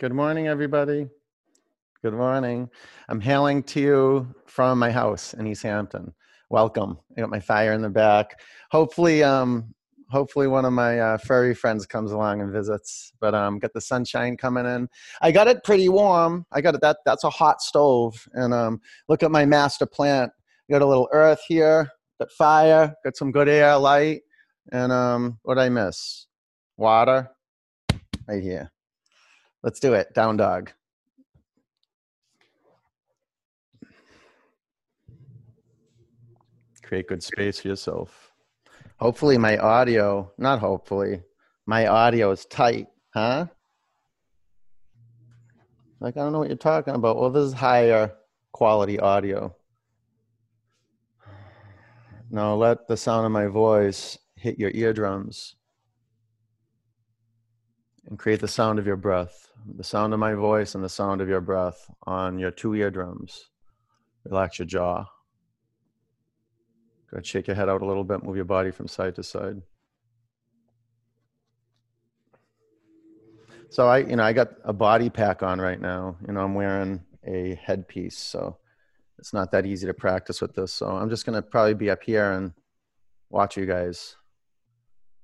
Good morning, everybody. Good morning. I'm hailing to you from my house in East Hampton. Welcome. I got my fire in the back. Hopefully, um, hopefully one of my uh, furry friends comes along and visits. But um, got the sunshine coming in. I got it pretty warm. I got it. That that's a hot stove. And um, look at my master plant. Got a little earth here. Got fire. Got some good air, light. And um, what I miss? Water. Right here. Let's do it. Down dog. Create good space for yourself. Hopefully, my audio, not hopefully, my audio is tight, huh? Like, I don't know what you're talking about. Well, this is higher quality audio. Now, let the sound of my voice hit your eardrums and create the sound of your breath the sound of my voice and the sound of your breath on your two eardrums. Relax your jaw. Go ahead, shake your head out a little bit, move your body from side to side. So I, you know, I got a body pack on right now. You know, I'm wearing a headpiece, so it's not that easy to practice with this. So I'm just gonna probably be up here and watch you guys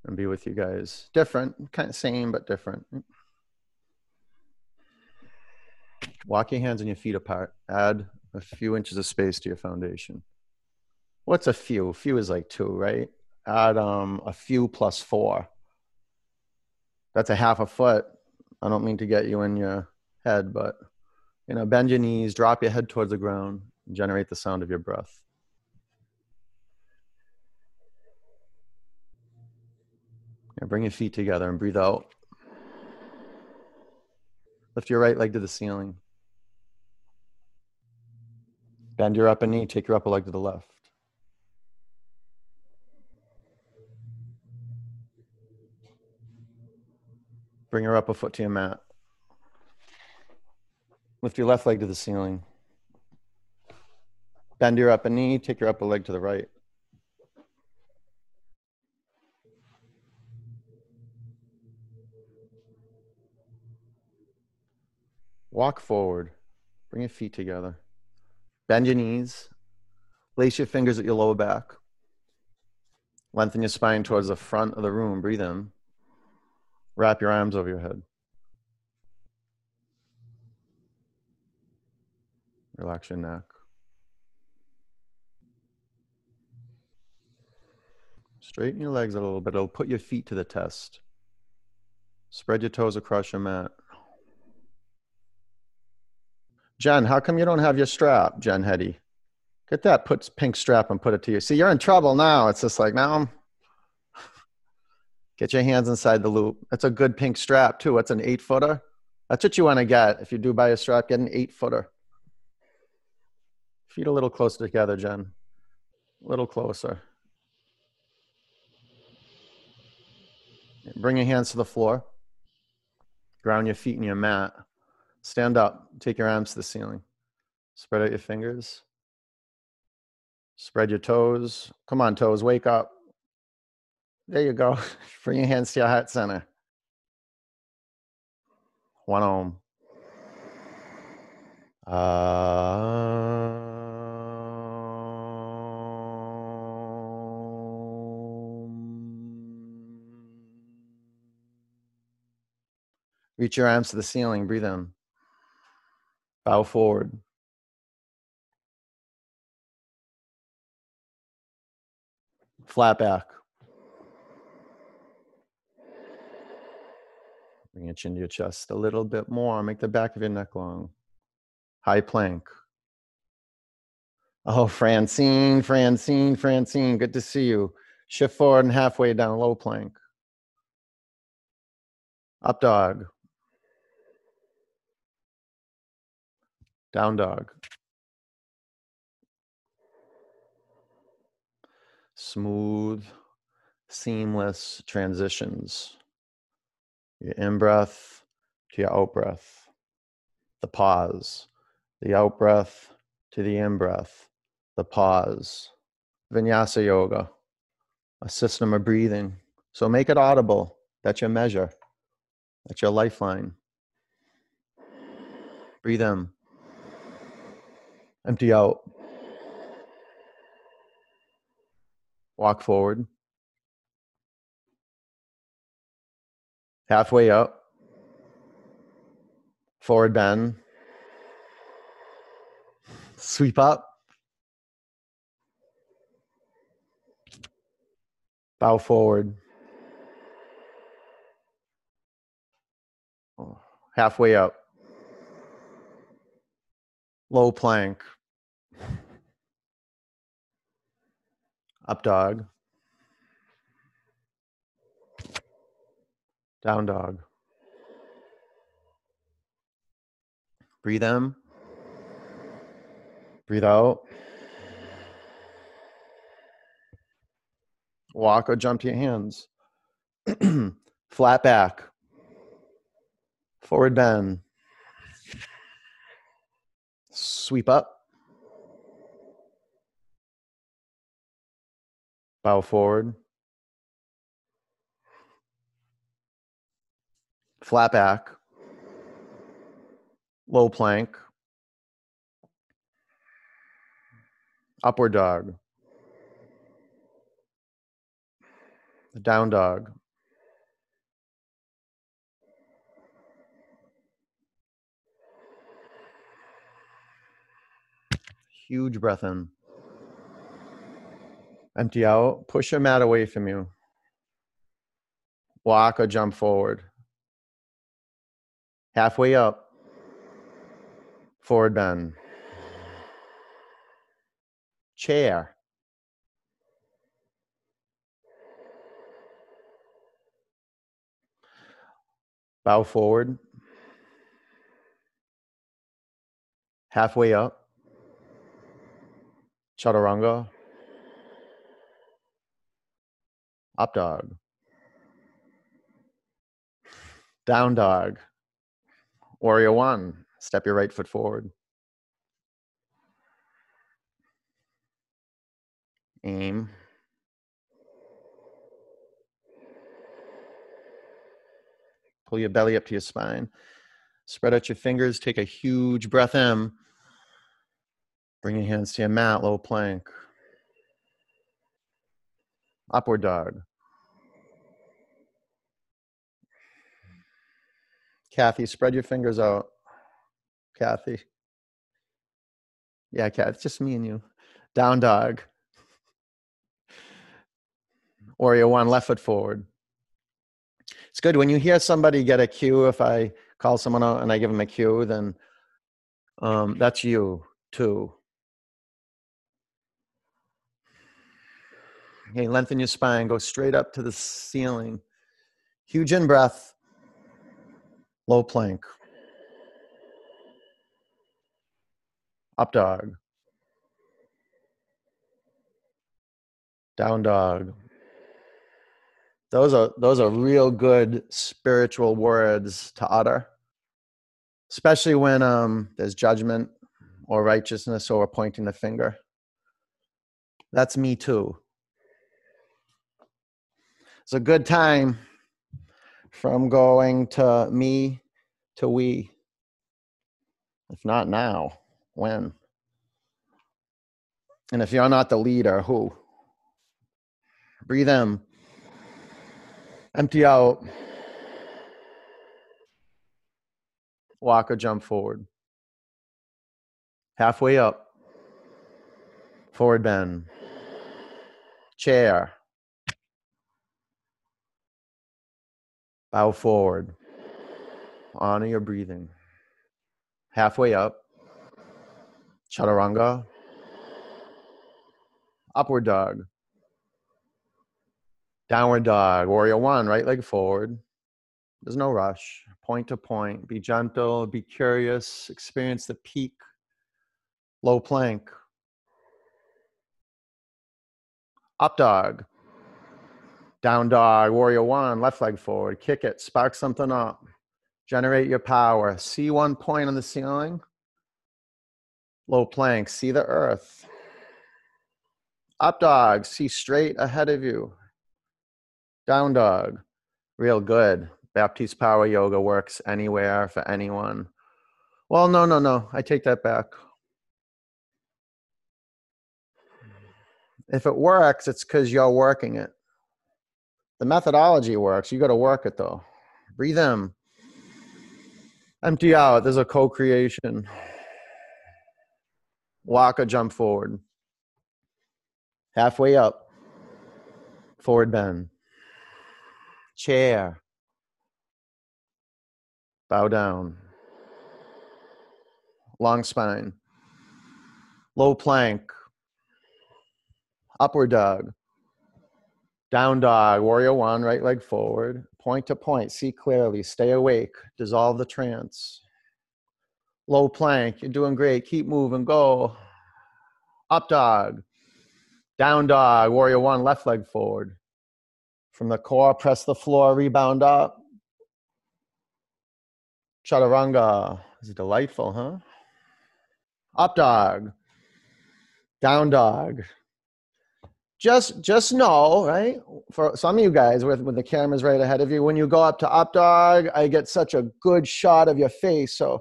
and be with you guys. Different, kind of same, but different. Walk your hands and your feet apart. Add a few inches of space to your foundation. What's a few? A few is like two, right? Add um, a few plus four. That's a half a foot. I don't mean to get you in your head, but you know, bend your knees, drop your head towards the ground, generate the sound of your breath. Bring your feet together and breathe out. Lift your right leg to the ceiling. Bend your upper knee, take your upper leg to the left. Bring your upper foot to your mat. Lift your left leg to the ceiling. Bend your upper knee, take your upper leg to the right. Walk forward. Bring your feet together. Bend your knees. Lace your fingers at your lower back. Lengthen your spine towards the front of the room. Breathe in. Wrap your arms over your head. Relax your neck. Straighten your legs a little bit. It'll put your feet to the test. Spread your toes across your mat. Jen, how come you don't have your strap, Jen Hetty? Get that put pink strap and put it to you. See, you're in trouble now. It's just like now. Get your hands inside the loop. That's a good pink strap too. It's an eight footer. That's what you want to get. If you do buy a strap, get an eight footer. Feet a little closer together, Jen. A little closer. Bring your hands to the floor. Ground your feet in your mat. Stand up. Take your arms to the ceiling. Spread out your fingers. Spread your toes. Come on, toes. Wake up. There you go. Bring your hands to your heart center. One arm. Uh, reach your arms to the ceiling. Breathe in. Bow forward. Flat back. Bring your chin to your chest a little bit more. Make the back of your neck long. High plank. Oh, Francine, Francine, Francine, good to see you. Shift forward and halfway down, low plank. Up dog. Down dog. Smooth, seamless transitions. Your in breath to your out breath. The pause. The out breath to the in breath. The pause. Vinyasa yoga, a system of breathing. So make it audible. That's your measure. That's your lifeline. Breathe in. Empty out. Walk forward. Halfway up. Forward bend. Sweep up. Bow forward. Halfway up. Low plank. Up dog. Down dog. Breathe in. Breathe out. Walk or jump to your hands. Flat back. Forward bend. Sweep up. Bow forward. Flat back. Low plank. Upward dog. Down dog. Huge breath in. Empty out. Push your mat away from you. Walk or jump forward. Halfway up. Forward bend. Chair. Bow forward. Halfway up. Chaturanga. Up dog. Down dog. Warrior one. Step your right foot forward. Aim. Pull your belly up to your spine. Spread out your fingers. Take a huge breath in. Bring your hands to your mat, low plank. Upward dog. Kathy, spread your fingers out. Kathy. Yeah, Kathy, it's just me and you. Down dog. Warrior one, left foot forward. It's good when you hear somebody get a cue. If I call someone out and I give them a cue, then um, that's you too. Okay, lengthen your spine, go straight up to the ceiling. Huge in breath, low plank. Up dog. Down dog. Those are those are real good spiritual words to utter. Especially when um, there's judgment or righteousness or pointing the finger. That's me too. It's a good time from going to me to we. If not now, when? And if you're not the leader, who? Breathe in. Empty out. Walk or jump forward. Halfway up. Forward bend. Chair. Bow forward. Honor your breathing. Halfway up. Chaturanga. Upward dog. Downward dog. Warrior one, right leg forward. There's no rush. Point to point. Be gentle. Be curious. Experience the peak. Low plank. Up dog. Down dog, warrior one, left leg forward, kick it, spark something up, generate your power. See one point on the ceiling, low plank, see the earth. Up dog, see straight ahead of you. Down dog, real good. Baptiste Power Yoga works anywhere for anyone. Well, no, no, no. I take that back. If it works, it's because you're working it. The methodology works. You got to work it though. Breathe in. Empty out. There's a co creation. Walk or jump forward. Halfway up. Forward bend. Chair. Bow down. Long spine. Low plank. Upward dog. Down dog. Warrior one. Right leg forward. Point to point. See clearly. Stay awake. Dissolve the trance. Low plank. You're doing great. Keep moving. Go. Up dog. Down dog. Warrior one. Left leg forward. From the core, press the floor. Rebound up. Chaturanga is delightful, huh? Up dog, down dog. Just just know, right? For some of you guys with, with the cameras right ahead of you, when you go up to up dog, I get such a good shot of your face. So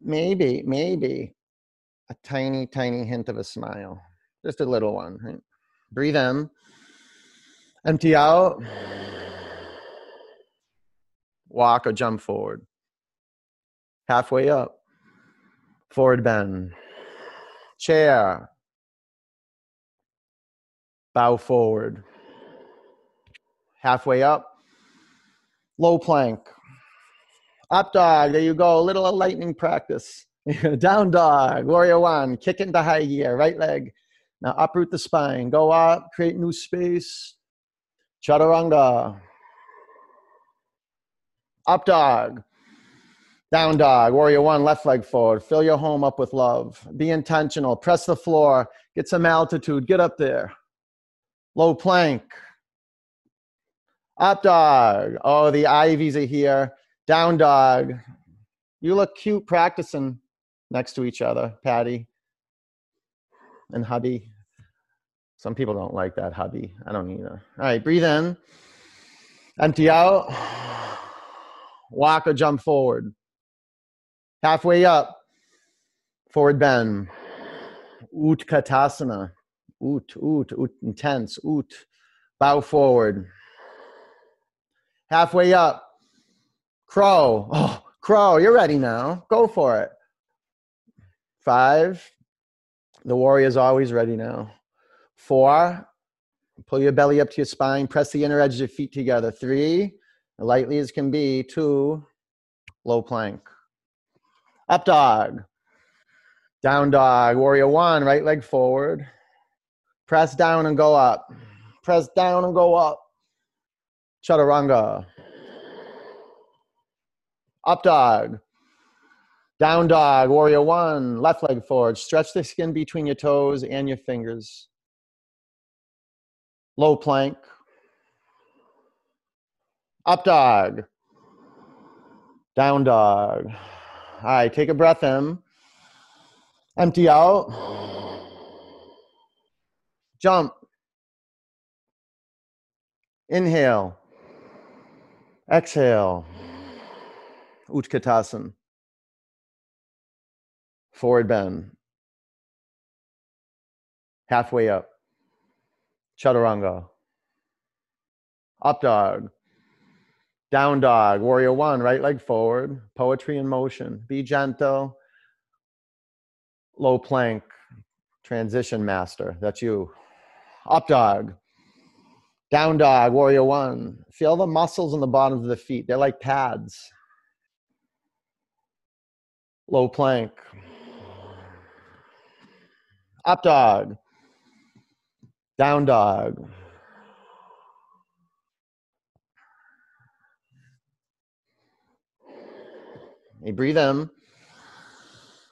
maybe, maybe a tiny, tiny hint of a smile. Just a little one. Right? Breathe in. Empty out walk or jump forward. Halfway up, forward bend. Chair, bow forward. Halfway up, low plank. Up dog, there you go, a little lightning practice. Down dog, warrior one, kick into high gear, right leg. Now uproot the spine, go up, create new space. Chaturanga, up dog. Down dog. Warrior one, left leg forward. Fill your home up with love. Be intentional. Press the floor. Get some altitude. Get up there. Low plank. Up dog. Oh, the ivies are here. Down dog. You look cute practicing next to each other, Patty and hubby. Some people don't like that hubby. I don't either. All right, breathe in. Empty out walk or jump forward. Halfway up, forward bend. Utkatasana. Ut, ut, ut, intense, ut. Bow forward. Halfway up, crow. Oh, crow, you're ready now. Go for it. Five. The warrior's always ready now. Four. Pull your belly up to your spine. Press the inner edge of your feet together. Three lightly as can be, two, low plank. Up dog, down dog, warrior one, right leg forward. Press down and go up. Press down and go up. Chaturanga. Up dog. Down dog, warrior one, left leg forward. Stretch the skin between your toes and your fingers. Low plank. Up dog. Down dog. All right, take a breath in. Empty out. Jump. Inhale. Exhale. Utkatasana. Forward bend. Halfway up. Chaturanga. Up dog. Down dog, warrior one, right leg forward, poetry in motion. Be gentle. Low plank, transition master. That's you. Up dog. Down dog, warrior one. Feel the muscles in the bottoms of the feet. They're like pads. Low plank. Up dog. Down dog. You breathe in,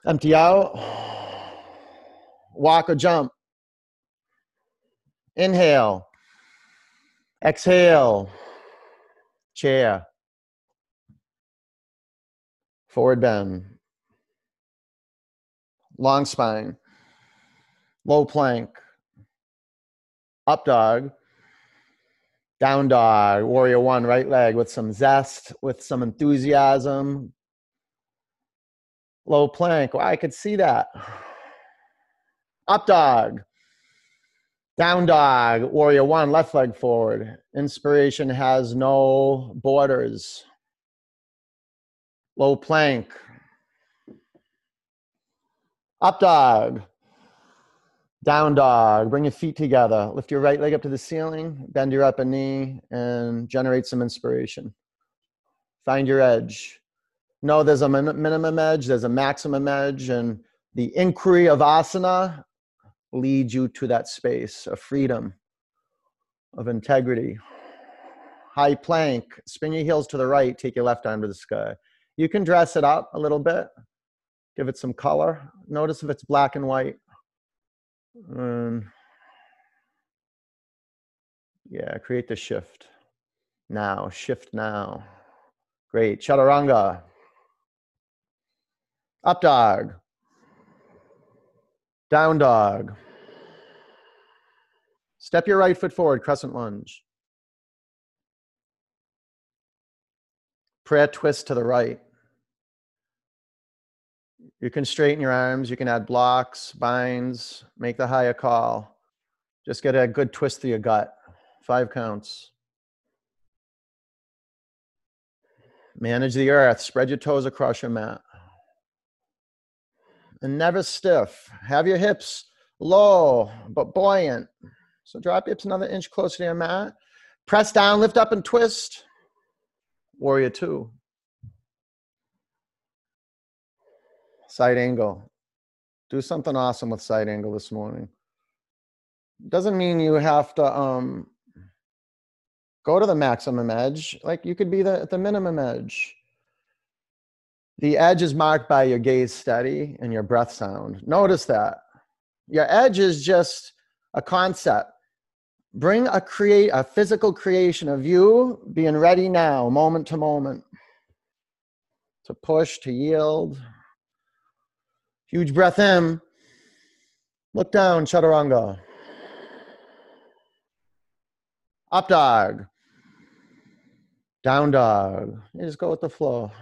empty out, walk or jump. Inhale, exhale, chair, forward bend, long spine, low plank, up dog, down dog, warrior one, right leg with some zest, with some enthusiasm, Low plank. I could see that. Up dog. Down dog. Warrior one. Left leg forward. Inspiration has no borders. Low plank. Up dog. Down dog. Bring your feet together. Lift your right leg up to the ceiling. Bend your upper knee and generate some inspiration. Find your edge. No, there's a min- minimum edge, there's a maximum edge, and the inquiry of asana leads you to that space of freedom, of integrity. High plank, spin your heels to the right, take your left arm the sky. You can dress it up a little bit, give it some color. Notice if it's black and white. And yeah, create the shift. Now, shift now. Great. Chaturanga. Up dog. Down dog. Step your right foot forward, crescent lunge. Prayer twist to the right. You can straighten your arms, you can add blocks, binds, make the higher call. Just get a good twist to your gut. Five counts. Manage the earth. Spread your toes across your mat. And never stiff. Have your hips low but buoyant. So drop your hips another inch closer to your mat. Press down, lift up, and twist. Warrior two. Side angle. Do something awesome with side angle this morning. Doesn't mean you have to um, go to the maximum edge. Like you could be the, at the minimum edge. The edge is marked by your gaze steady and your breath sound. Notice that. Your edge is just a concept. Bring a create a physical creation of you being ready now, moment to moment. To push, to yield. Huge breath in. Look down, chaturanga. Up dog. Down dog. You just go with the flow.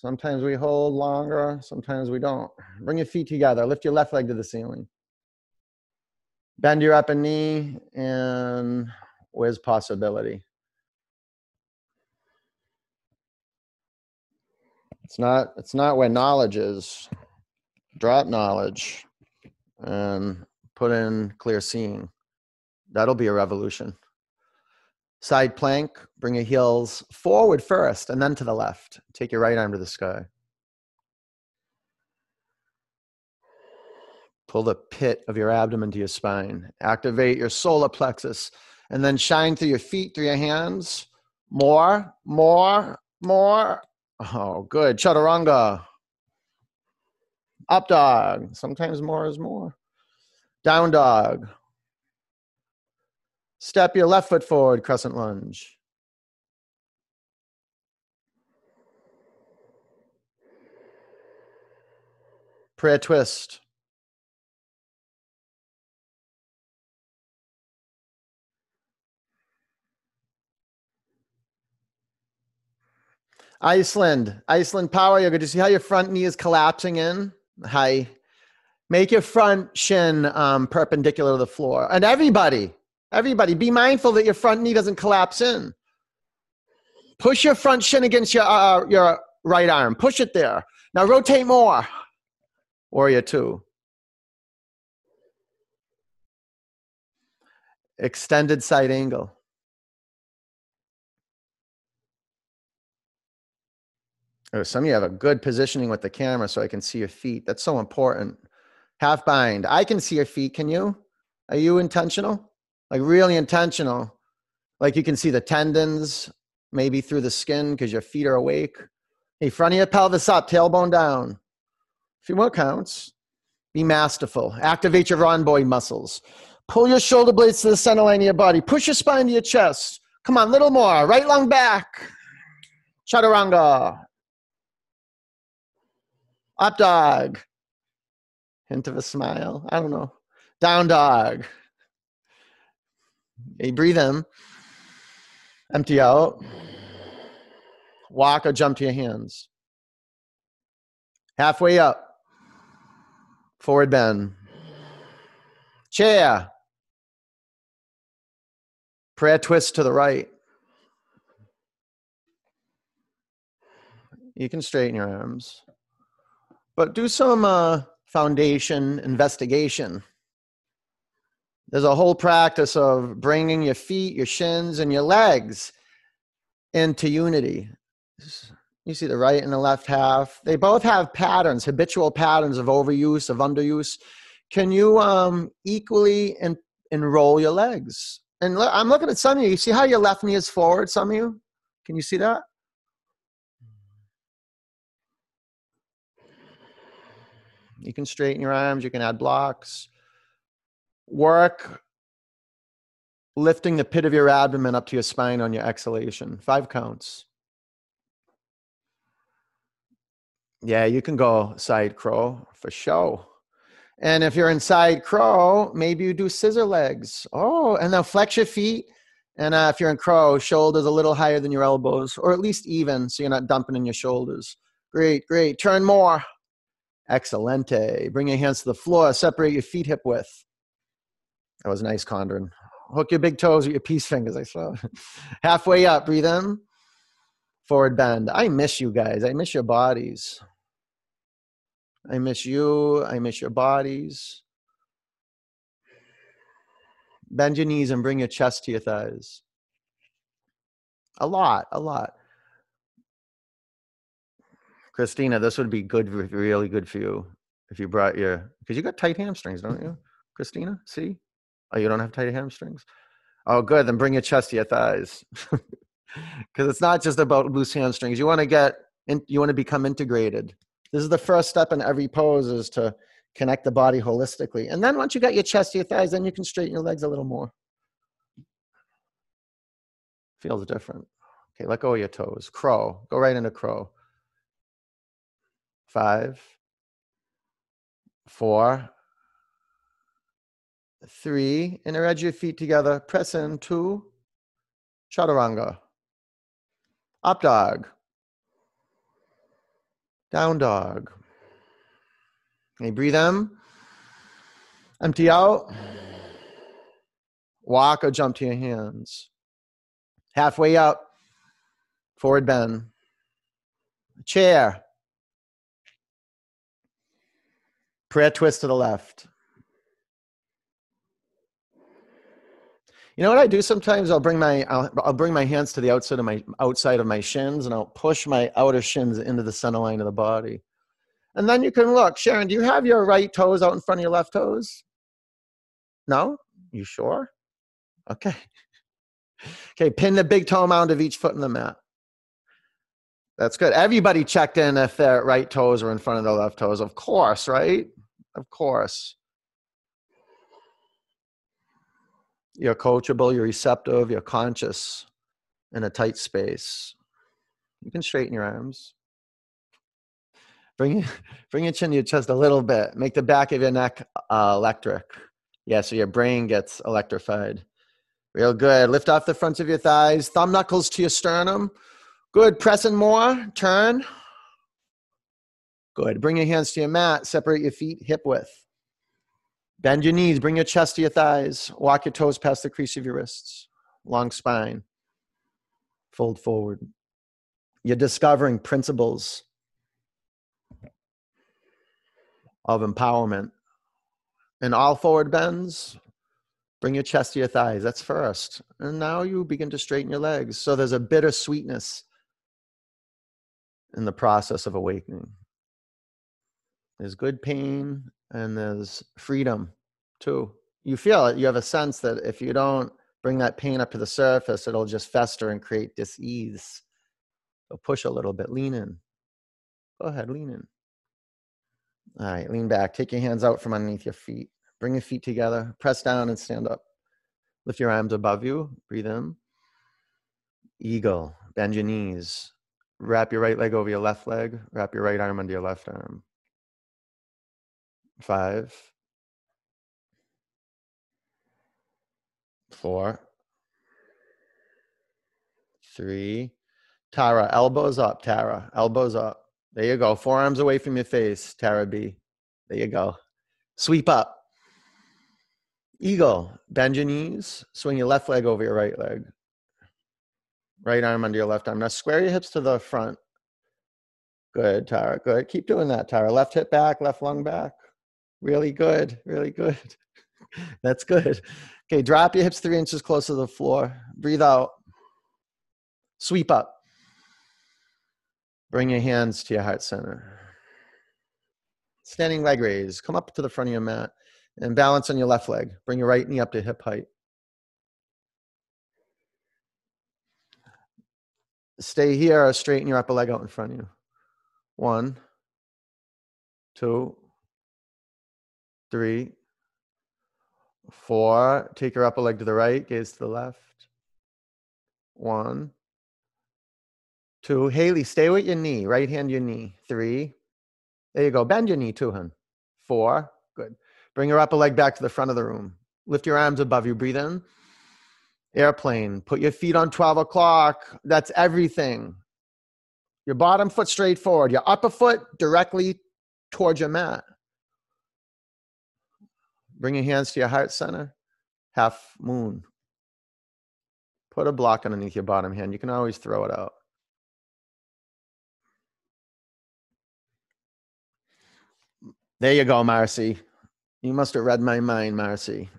Sometimes we hold longer, sometimes we don't. Bring your feet together. Lift your left leg to the ceiling. Bend your upper knee, and where's possibility? It's not. It's not where knowledge is. Drop knowledge, and put in clear seeing. That'll be a revolution. Side plank, bring your heels forward first and then to the left. Take your right arm to the sky. Pull the pit of your abdomen to your spine. Activate your solar plexus and then shine through your feet, through your hands. More, more, more. Oh, good. Chaturanga. Up dog. Sometimes more is more. Down dog. Step your left foot forward, crescent lunge. Prayer twist. Iceland, Iceland power yoga. Do you see how your front knee is collapsing in? Hi. Make your front shin um, perpendicular to the floor. And everybody, Everybody, be mindful that your front knee doesn't collapse in. Push your front shin against your, uh, your right arm. Push it there. Now rotate more. Warrior two. Extended side angle. Oh, some of you have a good positioning with the camera so I can see your feet. That's so important. Half bind. I can see your feet. Can you? Are you intentional? Like really intentional. Like you can see the tendons maybe through the skin because your feet are awake. Hey, front of your pelvis up, tailbone down. A few more counts. Be masterful. Activate your rhomboid muscles. Pull your shoulder blades to the center line of your body. Push your spine to your chest. Come on, little more. Right lung back. Chaturanga. Up dog. Hint of a smile. I don't know. Down dog. You breathe in, empty out, walk or jump to your hands. Halfway up. Forward bend. Chair. Prayer twist to the right. You can straighten your arms, but do some uh, foundation investigation. There's a whole practice of bringing your feet, your shins, and your legs into unity. You see the right and the left half. They both have patterns, habitual patterns of overuse, of underuse. Can you um, equally en- enroll your legs? And I'm looking at some of you. You see how your left knee is forward, some of you? Can you see that? You can straighten your arms, you can add blocks. Work lifting the pit of your abdomen up to your spine on your exhalation. Five counts. Yeah, you can go side crow for show. And if you're in side crow, maybe you do scissor legs. Oh, and now flex your feet. And uh, if you're in crow, shoulders a little higher than your elbows, or at least even, so you're not dumping in your shoulders. Great, great. Turn more. Excelente. Bring your hands to the floor. Separate your feet hip width. That was nice, Condren. Hook your big toes with your peace fingers. I saw. Halfway up. Breathe in. Forward bend. I miss you guys. I miss your bodies. I miss you. I miss your bodies. Bend your knees and bring your chest to your thighs. A lot, a lot. Christina, this would be good, really good for you if you brought your, because you got tight hamstrings, don't you, Christina? See? Oh, you don't have tight hamstrings? Oh, good. Then bring your chest to your thighs. Because it's not just about loose hamstrings. You want to get, in, you want to become integrated. This is the first step in every pose is to connect the body holistically. And then once you got your chest to your thighs, then you can straighten your legs a little more. Feels different. Okay, let go of your toes. Crow. Go right into crow. Five, four, three, edge your feet together. Press in two, chaturanga. Up dog. Down dog. Okay, breathe in. Empty out. Walk or jump to your hands. Halfway up. Forward bend. Chair. Prayer twist to the left. You know what I do sometimes? I'll bring my I'll, I'll, bring my hands to the outside of my outside of my shins, and I'll push my outer shins into the center line of the body. And then you can look, Sharon. Do you have your right toes out in front of your left toes? No. You sure? Okay. Okay. Pin the big toe mound of each foot in the mat. That's good. Everybody checked in if their right toes are in front of their left toes. Of course, right? Of course. You're coachable, you're receptive, you're conscious in a tight space. You can straighten your arms. Bring, bring your chin to your chest a little bit. Make the back of your neck uh, electric. Yeah, so your brain gets electrified. Real good. Lift off the fronts of your thighs. Thumb knuckles to your sternum. Good. Press Pressing more. Turn. Good. Bring your hands to your mat. Separate your feet hip width. Bend your knees, bring your chest to your thighs, walk your toes past the crease of your wrists, long spine, fold forward. You're discovering principles of empowerment. And all forward bends, bring your chest to your thighs. That's first. And now you begin to straighten your legs. So there's a bitter sweetness in the process of awakening. There's good pain and there's freedom too. You feel it. You have a sense that if you don't bring that pain up to the surface, it'll just fester and create dis-ease. So push a little bit, lean in. Go ahead, lean in. All right, lean back. Take your hands out from underneath your feet. Bring your feet together. Press down and stand up. Lift your arms above you. Breathe in. Eagle. Bend your knees. Wrap your right leg over your left leg. Wrap your right arm under your left arm. Five, four, three. Tara, elbows up, Tara, elbows up. There you go. Forearms away from your face, Tara B. There you go. Sweep up. Eagle. Bend your knees. Swing your left leg over your right leg. Right arm under your left arm. Now square your hips to the front. Good, Tara. Good. Keep doing that, Tara. Left hip back, left lung back. Really good. Really good. That's good. Okay, drop your hips three inches closer to the floor. Breathe out. Sweep up. Bring your hands to your heart center. Standing leg raise. Come up to the front of your mat and balance on your left leg. Bring your right knee up to hip height. Stay here, straighten your upper leg out in front of you. One, two, three, four. Take your upper leg to the right, gaze to the left. One, two. Haley, stay with your knee, right hand your knee. Three. There you go. Bend your knee too, hun. Four. Good. Bring your upper leg back to the front of the room. Lift your arms above you. Breathe in. Airplane. Put your feet on 12 o'clock. That's everything. Your bottom foot straight forward. Your upper foot directly towards your mat. Bring your hands to your heart center. Half moon. Put a block underneath your bottom hand. You can always throw it out. There you go, Marcy. You must have read my mind, Marcy.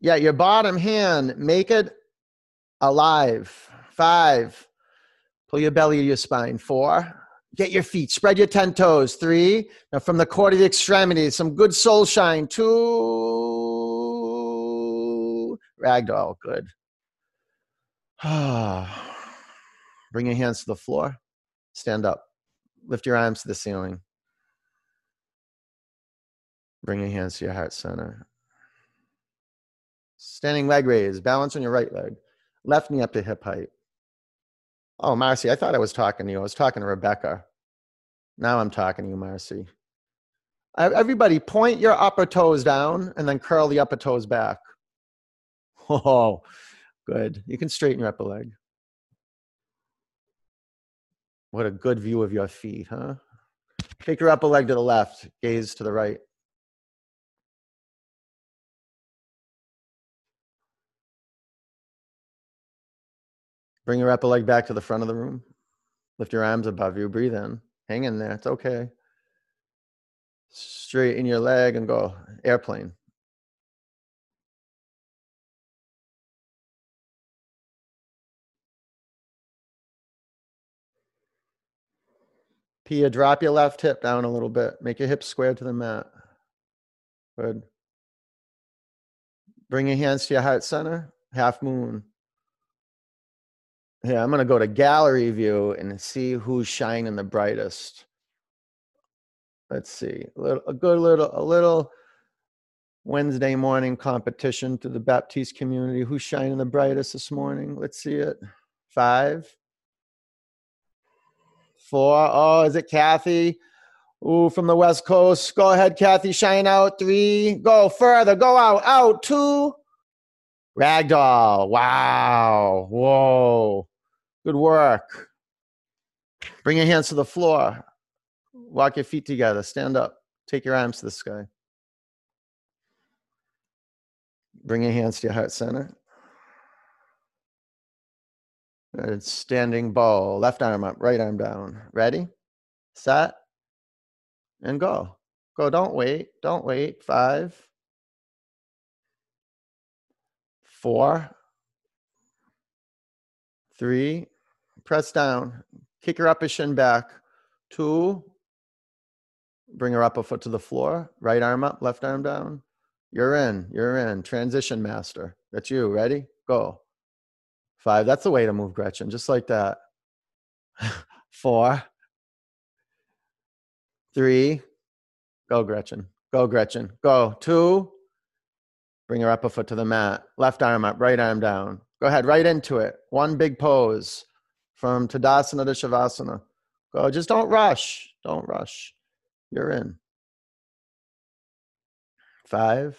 Yeah, your bottom hand, make it alive. Five, pull your belly to your spine. Four, get your feet, spread your 10 toes. Three, now from the core to the extremities, some good soul shine. Two, ragdoll, good. Bring your hands to the floor, stand up, lift your arms to the ceiling. Bring your hands to your heart center. Standing leg raise, balance on your right leg. Left knee up to hip height. Oh, Marcy, I thought I was talking to you. I was talking to Rebecca. Now I'm talking to you, Marcy. Everybody, point your upper toes down and then curl the upper toes back. Oh, good. You can straighten your upper leg. What a good view of your feet, huh? Take your upper leg to the left, gaze to the right. Bring your upper leg back to the front of the room. Lift your arms above you. Breathe in. Hang in there. It's okay. Straighten your leg and go airplane. Pia, drop your left hip down a little bit. Make your hips square to the mat. Good. Bring your hands to your heart center. Half moon. Yeah, I'm gonna go to gallery view and see who's shining the brightest. Let's see, a, little, a good little, a little Wednesday morning competition to the Baptiste community. Who's shining the brightest this morning? Let's see it. Five, four. Oh, is it Kathy? Ooh, from the West Coast. Go ahead, Kathy. Shine out. Three. Go further. Go out. Out. Two. Ragdoll. Wow. Whoa. Good work. Bring your hands to the floor. Walk your feet together. Stand up. Take your arms to the sky. Bring your hands to your heart center. Good. Standing bow. Left arm up, right arm down. Ready? Set. And go. Go. Don't wait. Don't wait. Five. Four. Three press down, kick her upper shin back. Two, bring her upper foot to the floor, right arm up, left arm down. You're in, you're in. Transition master. That's you. Ready? Go. Five. That's the way to move, Gretchen, just like that. Four. Three. Go, Gretchen. Go, Gretchen. Go. Two. Bring her upper foot to the mat. Left arm up, right arm down. Go ahead, right into it. One big pose from Tadasana to Shavasana. Go, just don't rush. Don't rush. You're in. Five,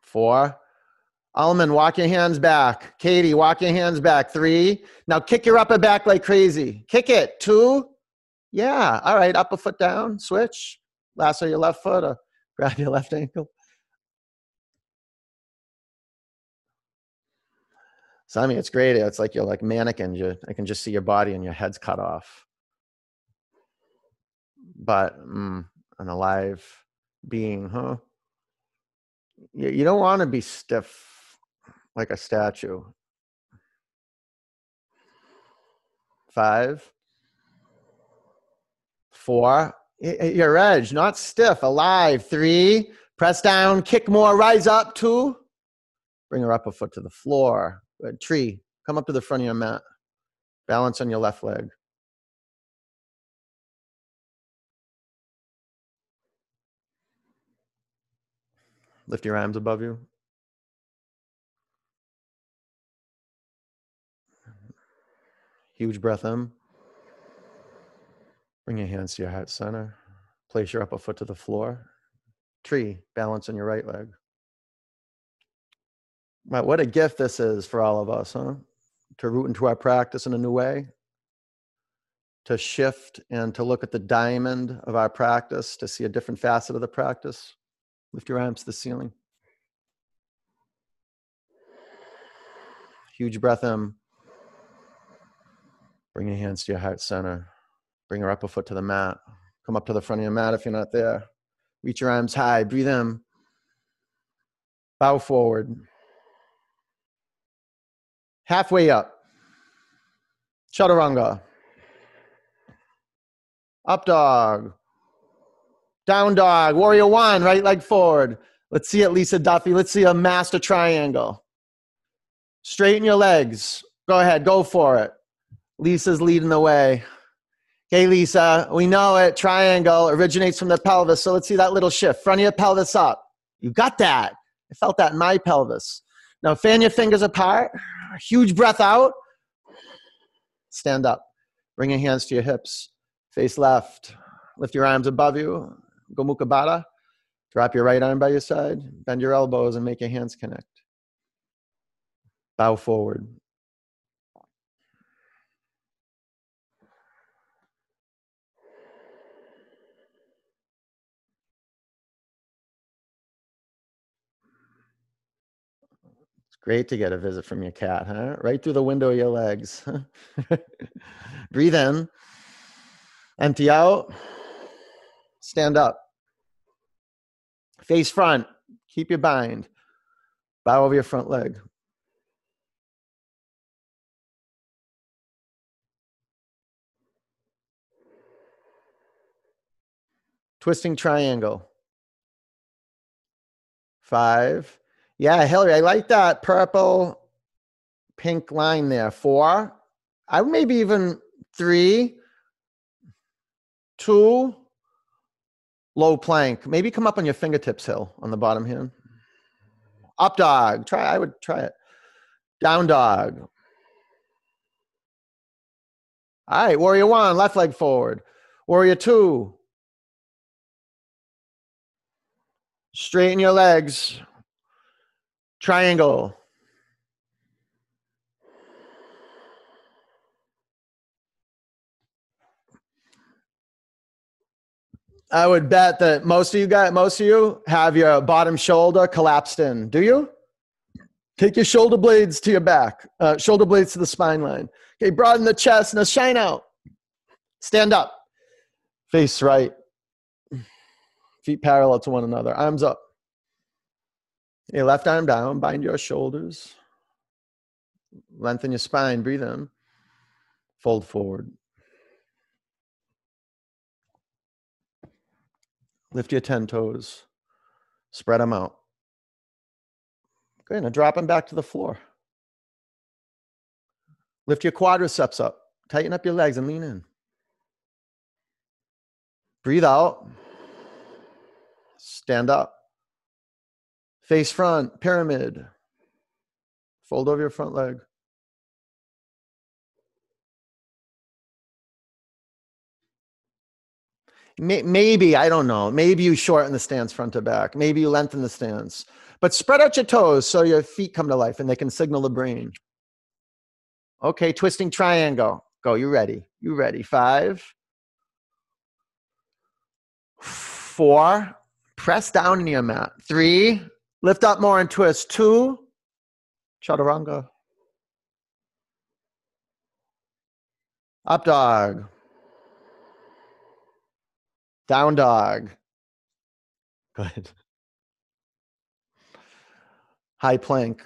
four. Alman, walk your hands back. Katie, walk your hands back. Three. Now kick your upper back like crazy. Kick it. Two. Yeah. All right. Upper foot down. Switch. Lasso your left foot or uh, grab your left ankle. So I mean, it's great. It's like you're like mannequin. You, I can just see your body and your head's cut off. But mm, an alive being, huh? You, you don't want to be stiff like a statue. Five, four, your edge, not stiff, alive. Three, press down, kick more, rise up. Two, bring her up a foot to the floor. Tree, come up to the front of your mat. Balance on your left leg. Lift your arms above you. Huge breath in. Bring your hands to your heart center. Place your upper foot to the floor. Tree, balance on your right leg. Wow, what a gift this is for all of us, huh? To root into our practice in a new way, to shift and to look at the diamond of our practice, to see a different facet of the practice. Lift your arms to the ceiling. Huge breath in. Bring your hands to your heart center. Bring your upper foot to the mat. Come up to the front of your mat if you're not there. Reach your arms high. Breathe in. Bow forward. Halfway up. Chaturanga. Up dog. Down dog. Warrior one. Right leg forward. Let's see it, Lisa Duffy. Let's see a master triangle. Straighten your legs. Go ahead. Go for it. Lisa's leading the way. Okay, Lisa, we know it. Triangle originates from the pelvis. So let's see that little shift. Front of your pelvis up. You got that. I felt that in my pelvis. Now fan your fingers apart. Huge breath out. Stand up. Bring your hands to your hips. Face left. Lift your arms above you. Gomukha Baddha. Drop your right arm by your side. Bend your elbows and make your hands connect. Bow forward. Great to get a visit from your cat, huh? Right through the window of your legs. Breathe in. Empty out. Stand up. Face front. Keep your bind. Bow over your front leg. Twisting triangle. Five, yeah, Hillary, I like that purple pink line there. Four. I maybe even three, two, low plank. Maybe come up on your fingertips, Hill, on the bottom here. Up dog. Try. I would try it. Down dog. All right, warrior one, left leg forward. Warrior two. Straighten your legs. Triangle. I would bet that most of you guys, most of you have your bottom shoulder collapsed in. Do you? Take your shoulder blades to your back, uh, shoulder blades to the spine line. Okay, broaden the chest. Now shine out. Stand up. Face right. Feet parallel to one another. Arms up. Your left arm down, bind your shoulders. Lengthen your spine, breathe in. Fold forward. Lift your 10 toes. Spread them out. Good. Now drop them back to the floor. Lift your quadriceps up. Tighten up your legs and lean in. Breathe out. Stand up. Face front, pyramid. Fold over your front leg. Maybe, I don't know. Maybe you shorten the stance front to back. Maybe you lengthen the stance. But spread out your toes so your feet come to life and they can signal the brain. Okay, twisting triangle. Go, you ready? You ready? Five, four, press down in your mat. Three, lift up more and twist. Two, chaturanga. Up dog. Down dog. Good. High plank.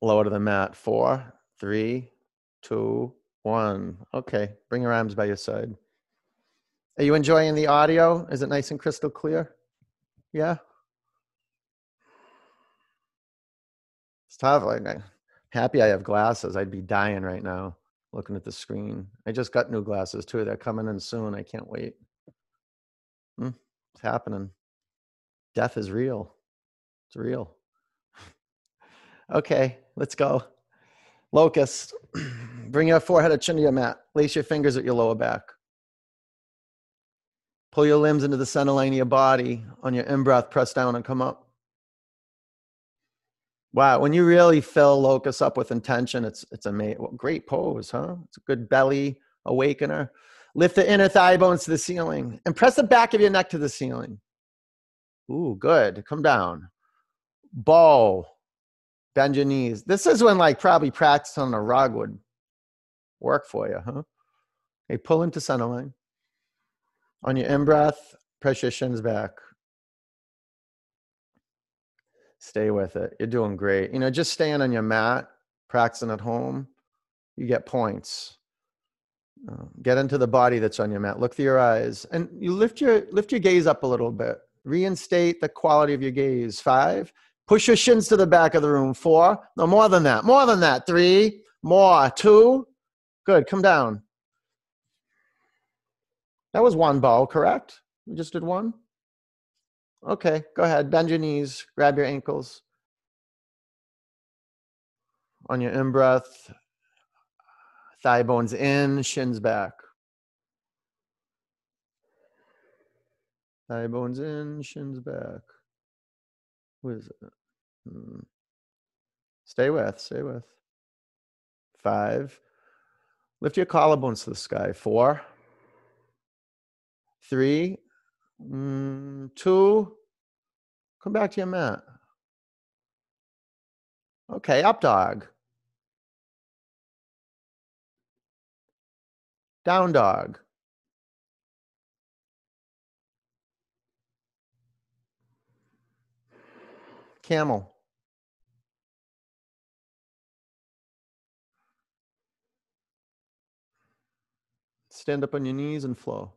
Lower to the mat. Four, three, two, one. Okay. Bring your arms by your side. Are you enjoying the audio? Is it nice and crystal clear? Yeah. It's tough. Like, I'm happy I have glasses. I'd be dying right now looking at the screen. I just got new glasses too. They're coming in soon. I can't wait. Hmm, it's happening. Death is real. It's real. okay, let's go. Locust. Bring your forehead or chin to your mat. Lace your fingers at your lower back. Pull your limbs into the center line of your body. On your in breath, press down and come up. Wow, when you really fill locust up with intention, it's it's a well, great pose, huh? It's a good belly awakener. Lift the inner thigh bones to the ceiling and press the back of your neck to the ceiling. Ooh, good. Come down. Bow. Bend your knees. This is when like probably practice on a rug would work for you, huh? Okay, pull into center line. On your in breath, press your shins back stay with it. You're doing great. You know, just staying on your mat, practicing at home, you get points. Uh, get into the body that's on your mat. Look through your eyes, and you lift your lift your gaze up a little bit. Reinstate the quality of your gaze. Five. Push your shins to the back of the room. Four. No more than that. More than that. Three. More. Two. Good. Come down. That was one ball, correct? We just did one. Okay, go ahead. Bend your knees, grab your ankles. On your in breath, thigh bones in, shins back. Thigh bones in, shins back. What is it? Hmm. Stay with, stay with. Five. Lift your collarbones to the sky. Four. Three. Mm, two, come back to your mat. Okay, up dog. Down dog. Camel. Stand up on your knees and flow.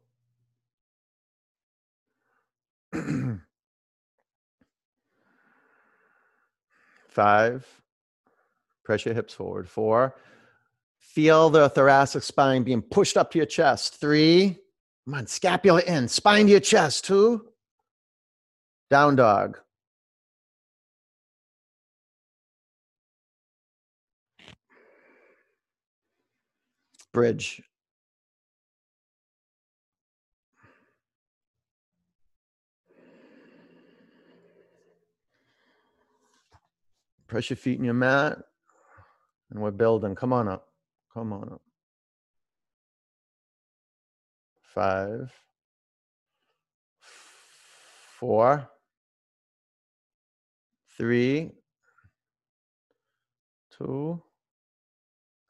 Five, press your hips forward. Four, feel the thoracic spine being pushed up to your chest. Three, come on, scapula in, spine to your chest. Two, down dog. Bridge. Press your feet in your mat. And we're building. Come on up. Come on up. Five, four, three, two. All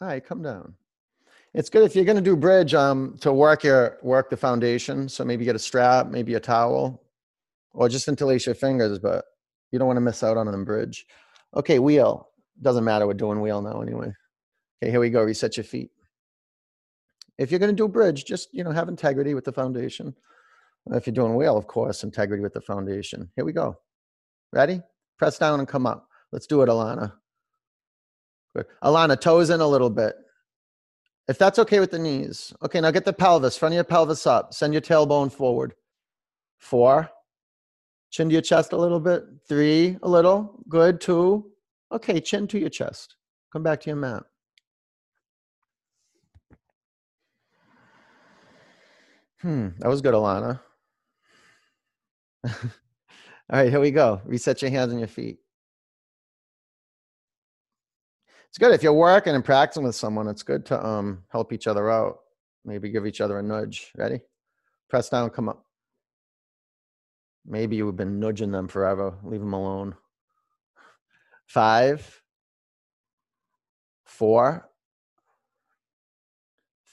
right, come down. It's good if you're going to do bridge um, to work your work the foundation. So maybe get a strap, maybe a towel, or just interlace your fingers. But you don't want to miss out on a bridge. Okay, wheel. Doesn't matter. We're doing wheel now anyway. Okay, here we go. Reset your feet. If you're going to do bridge, just you know have integrity with the foundation. If you're doing wheel, of course, integrity with the foundation. Here we go. Ready? Press down and come up. Let's do it, Alana. Good. Alana, toes in a little bit. If that's okay with the knees. Okay, now get the pelvis, front of your pelvis up. Send your tailbone forward. Four, Chin to your chest a little bit. Three, a little. Good. Two. Okay, chin to your chest. Come back to your mat. Hmm, that was good, Alana. All right, here we go. Reset your hands and your feet. It's good if you're working and practicing with someone. It's good to um, help each other out. Maybe give each other a nudge. Ready? Press down, come up. Maybe you've been nudging them forever. Leave them alone. Five, four,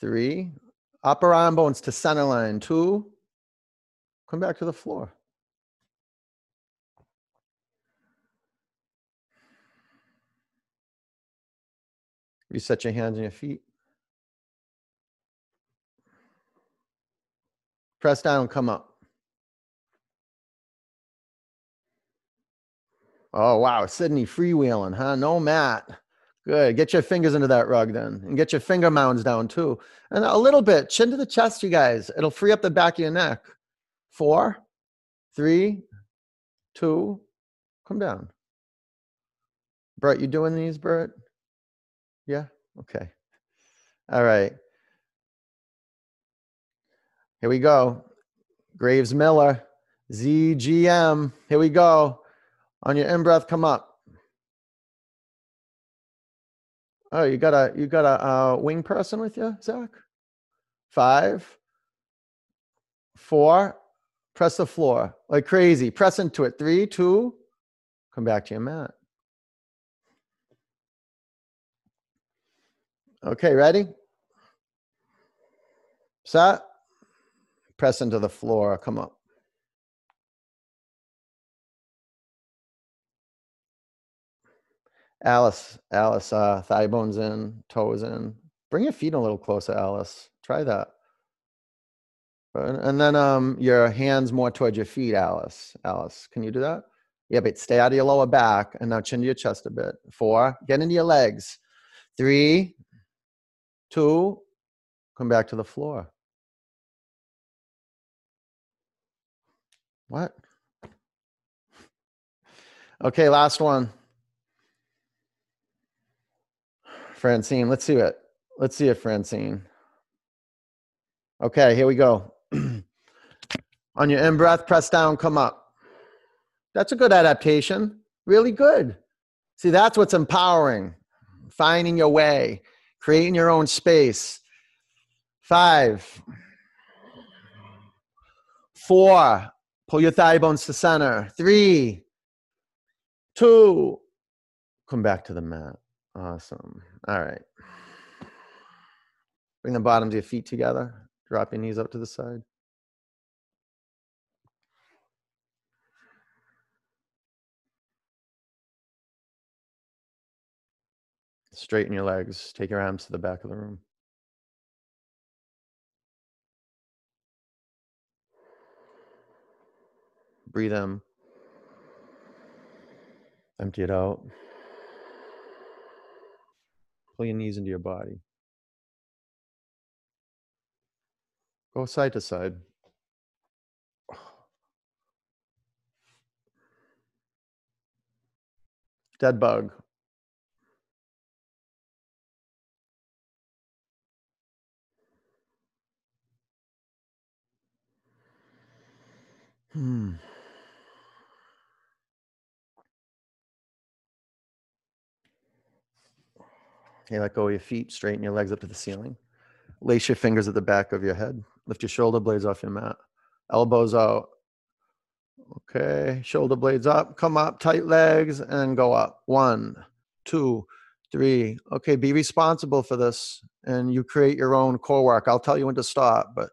three, upper arm bones to center line. Two, come back to the floor. Reset your hands and your feet. Press down, and come up. Oh, wow. Sydney freewheeling, huh? No mat. Good. Get your fingers into that rug then and get your finger mounds down too. And a little bit, chin to the chest, you guys. It'll free up the back of your neck. Four, three, two, come down. Bert, you doing these, Bert? Yeah? Okay. All right. Here we go. Graves Miller, ZGM. Here we go. On your in breath, come up. Oh, you got a you got a uh, wing person with you, Zach? Five, four. Press the floor like crazy. Press into it. Three, two. Come back to your mat. Okay, ready? Set. Press into the floor. Come up. Alice, Alice, uh, thigh bones in, toes in. Bring your feet a little closer, Alice. Try that. And then um, your hands more towards your feet, Alice. Alice, can you do that? Yeah, but stay out of your lower back and now chin to your chest a bit. Four, get into your legs. Three, two, come back to the floor. What? Okay, last one. Francine. Let's see it. Let's see it, Francine. Okay, here we go. On your in breath, press down, come up. That's a good adaptation. Really good. See, that's what's empowering. Finding your way, creating your own space. Five, four, pull your thigh bones to center. Three, two, come back to the mat. Awesome. All right. Bring the bottoms of your feet together. Drop your knees up to the side. Straighten your legs. Take your arms to the back of the room. Breathe in. Empty it out. Pull your knees into your body. Go side to side. Dead bug. Hmm. Okay, let go of your feet, straighten your legs up to the ceiling. Lace your fingers at the back of your head. Lift your shoulder blades off your mat. Elbows out. Okay, shoulder blades up. Come up, tight legs, and go up. One, two, three. Okay, be responsible for this, and you create your own core work. I'll tell you when to stop, but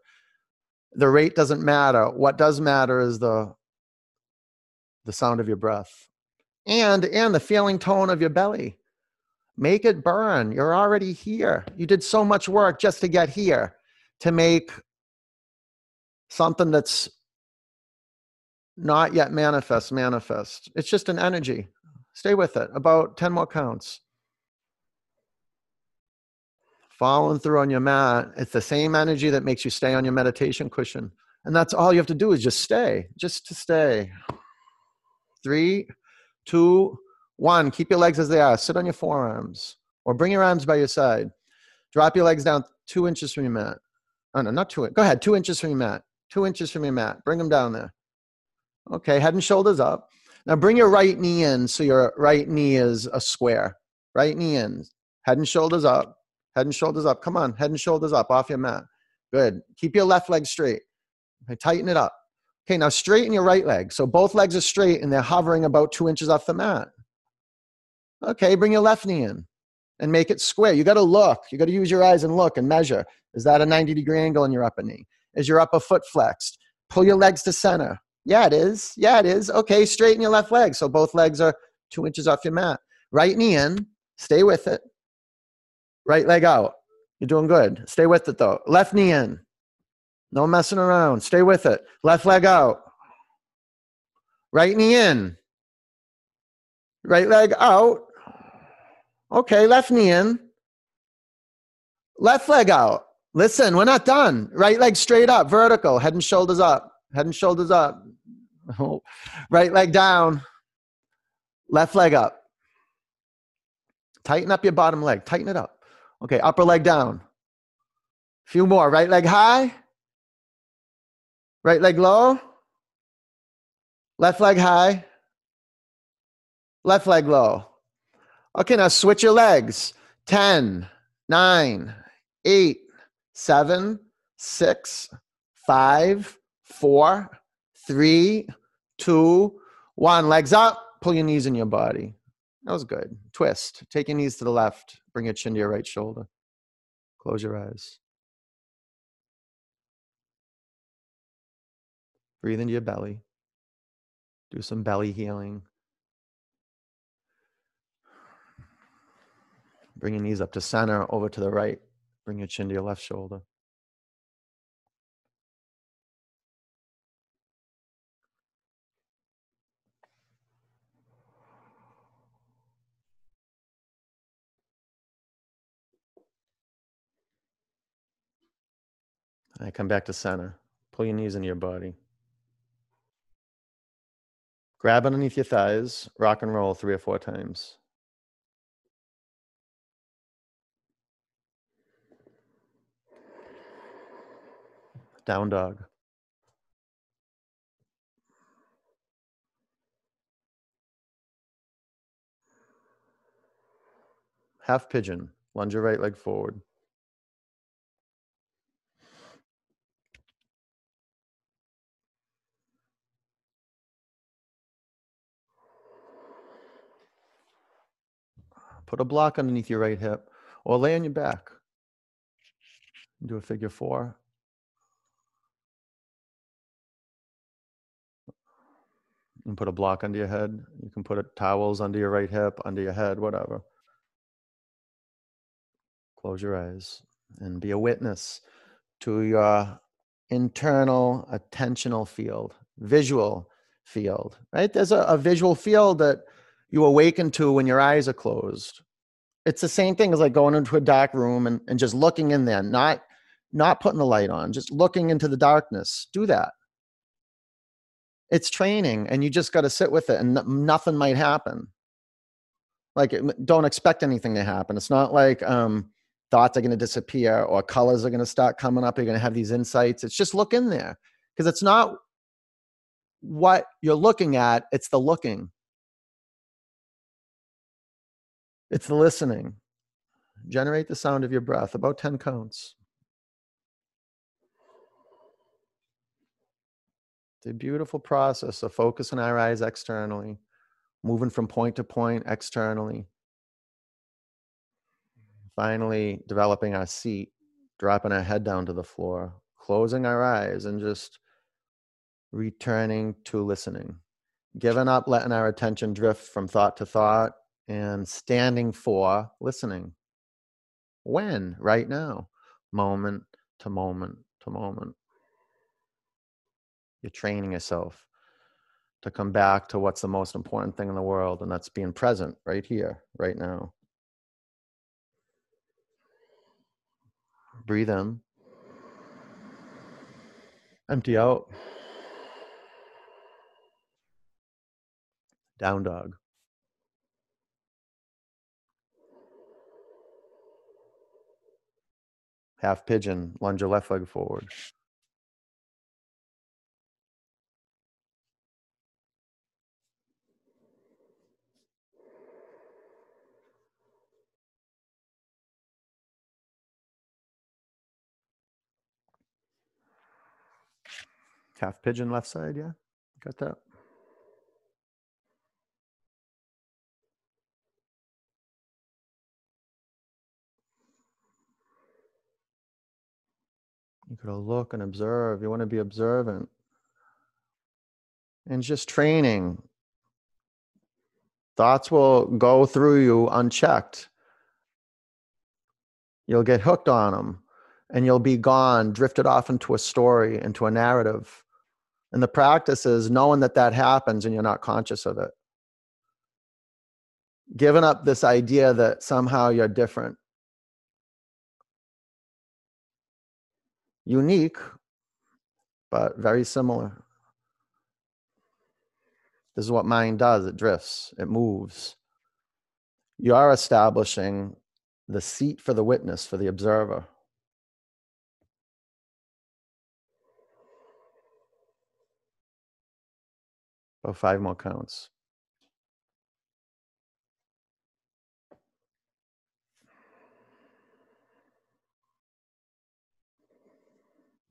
the rate doesn't matter. What does matter is the the sound of your breath and and the feeling tone of your belly make it burn. You're already here. You did so much work just to get here to make something that's not yet manifest manifest. It's just an energy. Stay with it. About 10 more counts. Following through on your mat, it's the same energy that makes you stay on your meditation cushion. And that's all you have to do is just stay, just to stay. Three, two, one, keep your legs as they are. Sit on your forearms or bring your arms by your side. Drop your legs down two inches from your mat. Oh no, not two. Go ahead. Two inches from your mat. Two inches from your mat. Bring them down there. Okay, head and shoulders up. Now bring your right knee in so your right knee is a square. Right knee in. Head and shoulders up. Head and shoulders up. Come on, head and shoulders up off your mat. Good. Keep your left leg straight. Okay, tighten it up. Okay, now straighten your right leg. So both legs are straight and they're hovering about two inches off the mat. Okay, bring your left knee in and make it square. You got to look. You got to use your eyes and look and measure. Is that a 90 degree angle in your upper knee? Is your upper foot flexed? Pull your legs to center. Yeah, it is. Yeah, it is. Okay, straighten your left leg. So both legs are two inches off your mat. Right knee in. Stay with it. Right leg out. You're doing good. Stay with it though. Left knee in. No messing around. Stay with it. Left leg out. Right knee in. Right leg out. Okay, left knee in. Left leg out. Listen, we're not done. Right leg straight up, vertical, head and shoulders up. Head and shoulders up. right leg down. Left leg up. Tighten up your bottom leg. Tighten it up. Okay, upper leg down. Few more. Right leg high. Right leg low. Left leg high. Left leg low. Okay, now switch your legs. 10, 9, 8, 7, 6, 5, 4, 3, 2, 1. Legs up. Pull your knees in your body. That was good. Twist. Take your knees to the left. Bring your chin to your right shoulder. Close your eyes. Breathe into your belly. Do some belly healing. Bring your knees up to center, over to the right. Bring your chin to your left shoulder. I come back to center. Pull your knees into your body. Grab underneath your thighs, rock and roll three or four times. Down dog. Half pigeon. Lunge your right leg forward. Put a block underneath your right hip or lay on your back. Do a figure four. And put a block under your head. You can put towels under your right hip, under your head, whatever. Close your eyes and be a witness to your internal attentional field, visual field, right? There's a, a visual field that you awaken to when your eyes are closed. It's the same thing as like going into a dark room and, and just looking in there, not not putting the light on, just looking into the darkness. Do that it's training and you just got to sit with it and nothing might happen. Like don't expect anything to happen. It's not like um, thoughts are going to disappear or colors are going to start coming up you're going to have these insights. It's just look in there because it's not what you're looking at it's the looking. It's the listening. Generate the sound of your breath about 10 counts The beautiful process of focusing our eyes externally, moving from point to point externally. Finally, developing our seat, dropping our head down to the floor, closing our eyes, and just returning to listening. Giving up letting our attention drift from thought to thought and standing for listening. When? Right now. Moment to moment to moment. You're training yourself to come back to what's the most important thing in the world, and that's being present right here, right now. Breathe in, empty out, down dog. Half pigeon, lunge your left leg forward. Half pigeon left side, yeah? Got that? You gotta look and observe. You want to be observant. And just training. Thoughts will go through you unchecked. You'll get hooked on them and you'll be gone, drifted off into a story, into a narrative. And the practice is knowing that that happens and you're not conscious of it. Giving up this idea that somehow you're different. Unique, but very similar. This is what mind does it drifts, it moves. You are establishing the seat for the witness, for the observer. Oh, five more counts.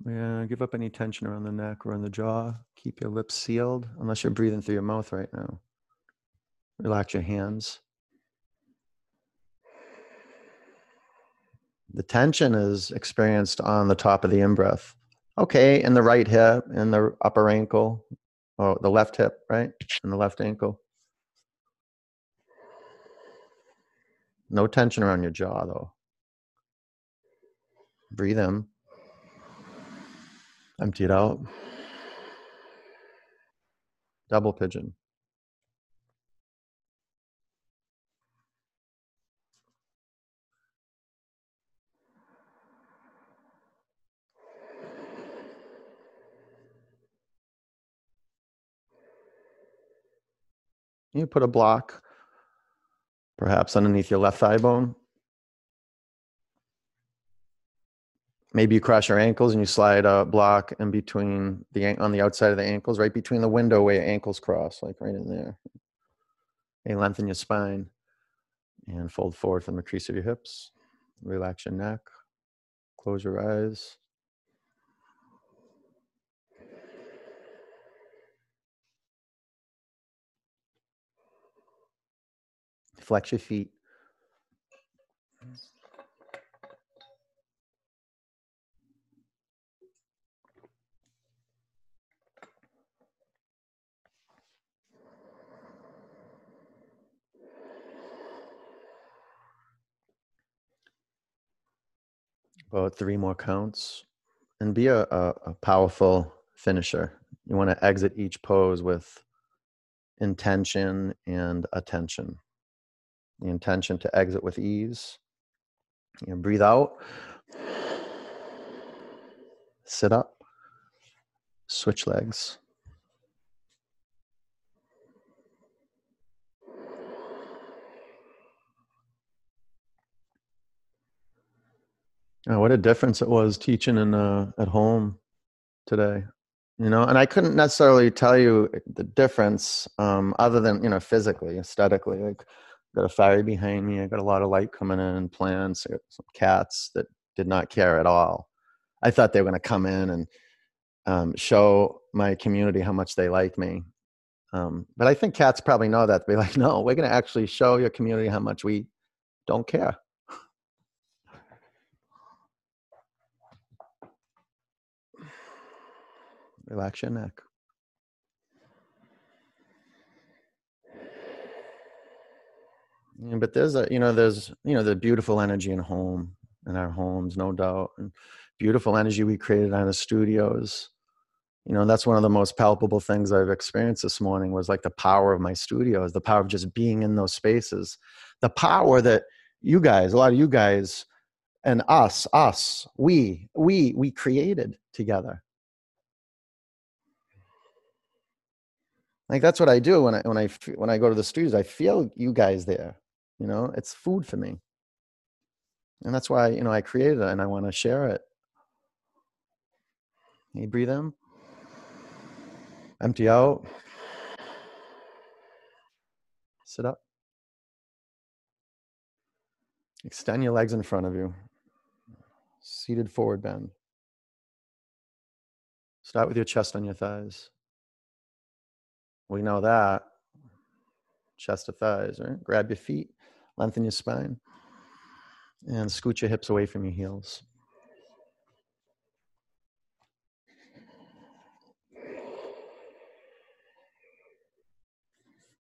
Yeah, give up any tension around the neck or in the jaw. Keep your lips sealed unless you're breathing through your mouth right now. Relax your hands. The tension is experienced on the top of the in breath. Okay, in the right hip, in the upper ankle, oh, the left hip, right? And the left ankle. No tension around your jaw, though. Breathe in. Empty it out. Double pigeon. You put a block perhaps underneath your left thigh bone. Maybe you cross your ankles and you slide a block in between the on the outside of the ankles, right between the window where your ankles cross, like right in there. And lengthen your spine and fold forward from the crease of your hips. Relax your neck. Close your eyes. Flex your feet. About three more counts and be a, a, a powerful finisher. You want to exit each pose with intention and attention the intention to exit with ease. You know, breathe out, sit up, switch legs. Oh, what a difference it was teaching in uh, at home today you know and i couldn't necessarily tell you the difference um, other than you know physically aesthetically like got a fire behind me. I got a lot of light coming in, plants, some cats that did not care at all. I thought they were going to come in and um, show my community how much they like me. Um, but I think cats probably know that. They're like, no, we're going to actually show your community how much we don't care. Relax your neck. But there's a you know there's you know the beautiful energy in home in our homes no doubt and beautiful energy we created on the studios. You know that's one of the most palpable things i've experienced this morning was like the power of my studios the power of just being in those spaces the power that you guys a lot of you guys and us us we we we created together. Like that's what i do when i when i when i go to the studios i feel you guys there you know, it's food for me. And that's why, you know, I created it and I want to share it. You breathe in, empty out, sit up. Extend your legs in front of you. Seated forward bend. Start with your chest on your thighs. We know that. Chest to thighs, right? Grab your feet, lengthen your spine, and scoot your hips away from your heels.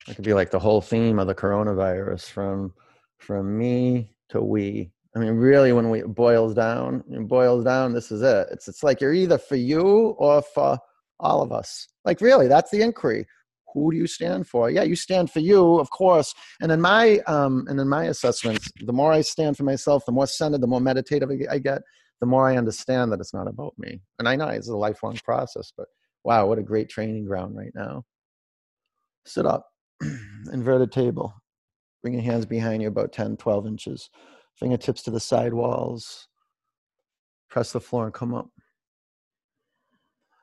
It could be like the whole theme of the coronavirus from from me to we. I mean, really, when we it boils down, it boils down. This is it. It's it's like you're either for you or for all of us. Like really, that's the inquiry. Who do you stand for? Yeah, you stand for you, of course. And in my um, and in my assessments, the more I stand for myself, the more centered, the more meditative I get, the more I understand that it's not about me. And I know it's a lifelong process, but wow, what a great training ground right now. Sit up, inverted table. Bring your hands behind you about 10, 12 inches. Fingertips to the side walls. Press the floor and come up.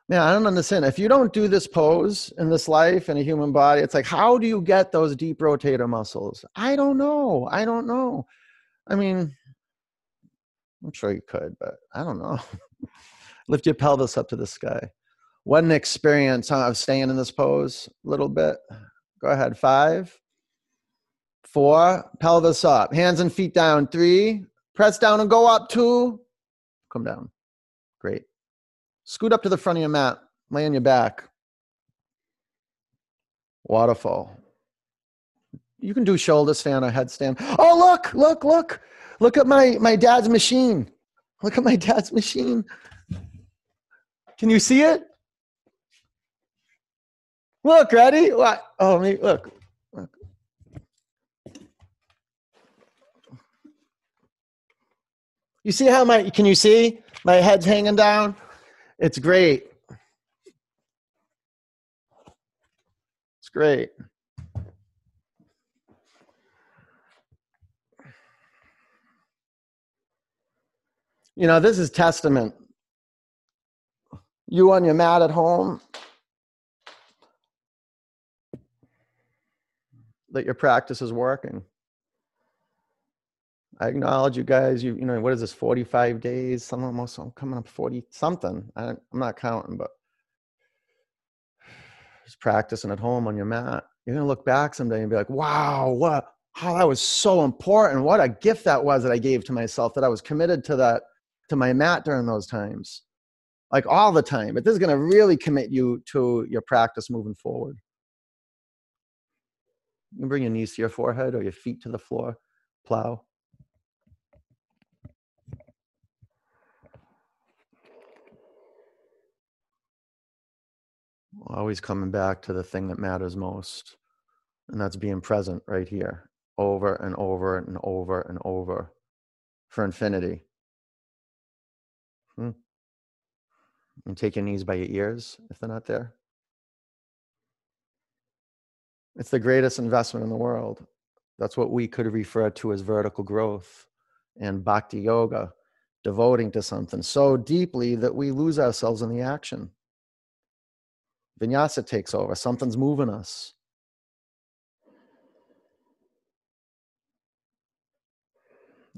Man, I don't understand. If you don't do this pose in this life in a human body, it's like, how do you get those deep rotator muscles? I don't know. I don't know. I mean, I'm sure you could, but I don't know. Lift your pelvis up to the sky. What an experience huh, of staying in this pose a little bit. Go ahead. Five, Four, pelvis up. Hands and feet down. Three, press down and go up. Two, come down. Great. Scoot up to the front of your mat. Lay on your back. Waterfall. You can do shoulder stand or headstand. Oh, look, look, look. Look at my, my dad's machine. Look at my dad's machine. Can you see it? Look, ready? What? Oh, me, look. Look. You see how my, can you see? My head's hanging down. It's great. It's great. You know, this is testament. You on your mat at home, that your practice is working. I acknowledge you guys. You you know what is this? Forty five days. Some almost I'm coming up forty something. I, I'm not counting, but just practicing at home on your mat. You're gonna look back someday and be like, "Wow, what? How that was so important. What a gift that was that I gave to myself. That I was committed to that to my mat during those times, like all the time. But this is gonna really commit you to your practice moving forward. You can bring your knees to your forehead or your feet to the floor. Plow. Always coming back to the thing that matters most and that's being present right here over and over and over and over for infinity. Hmm. and take your knees by your ears if they're not there? It's the greatest investment in the world. That's what we could refer to as vertical growth and bhakti yoga devoting to something so deeply that we lose ourselves in the action Vinyasa takes over. Something's moving us.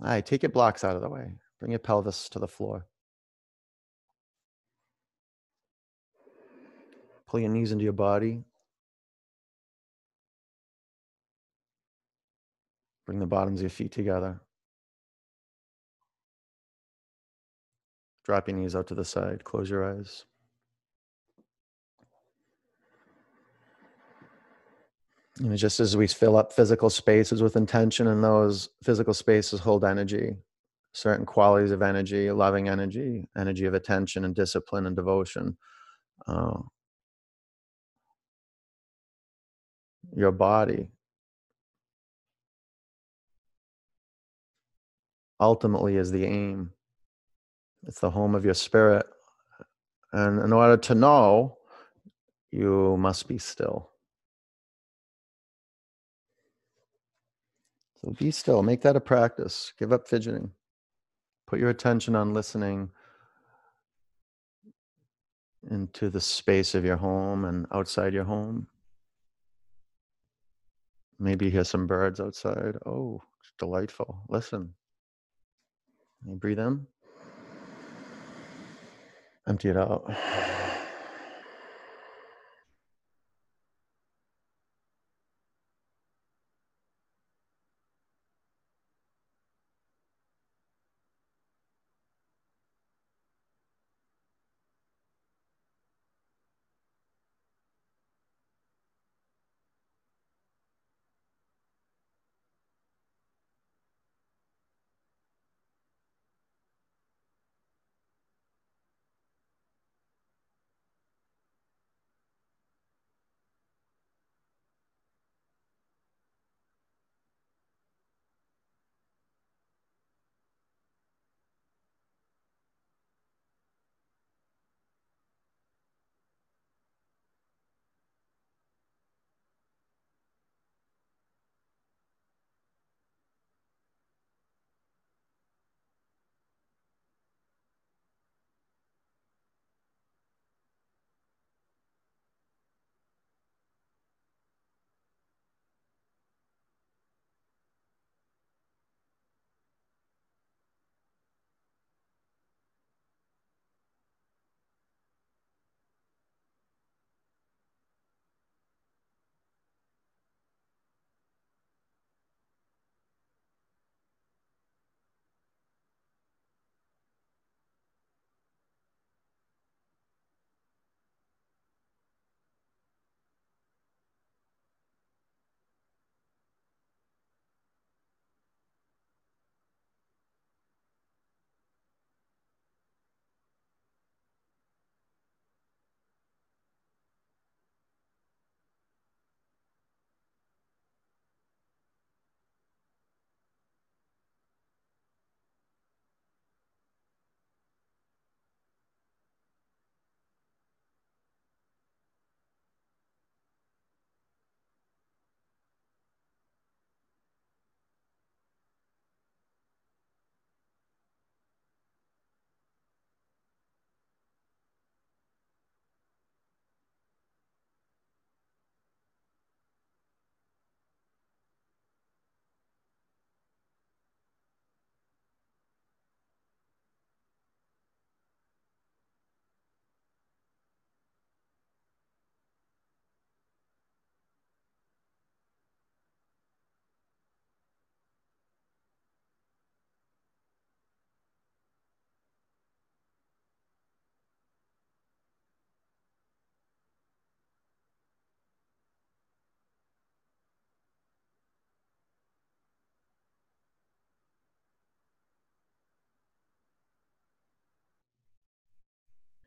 All right, take your blocks out of the way. Bring your pelvis to the floor. Pull your knees into your body. Bring the bottoms of your feet together. Drop your knees out to the side. Close your eyes. You know, just as we fill up physical spaces with intention and those physical spaces hold energy certain qualities of energy loving energy energy of attention and discipline and devotion uh, your body ultimately is the aim. It's the home of your spirit. And in order to know you must be still So be still, make that a practice. Give up fidgeting. Put your attention on listening into the space of your home and outside your home. Maybe you hear some birds outside. Oh, it's delightful. Listen. You breathe in, empty it out.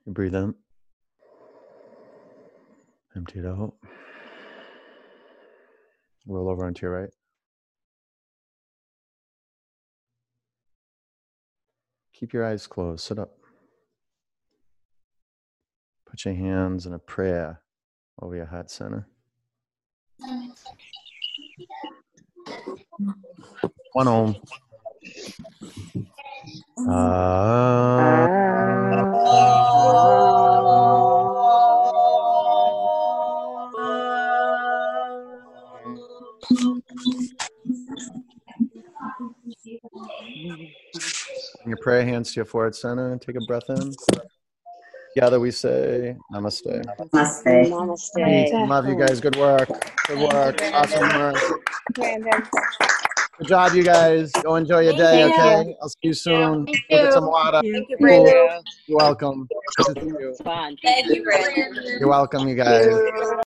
Breathe in, empty it out. Roll over onto your right. Keep your eyes closed. Sit up. Put your hands in a prayer over your heart center. One om. Bring your prayer hands to your forehead center and take a breath in. Together we say namaste. Namaste. Namaste. Love you guys. Good work. Good work. Awesome work. Good job, you guys. Go enjoy your day, you. okay? I'll see you soon. Thank Go get some water. Thank you, Cool. Brandon. You're welcome. Good to see you. Fun. Thank you, Brandon. You're welcome, you guys.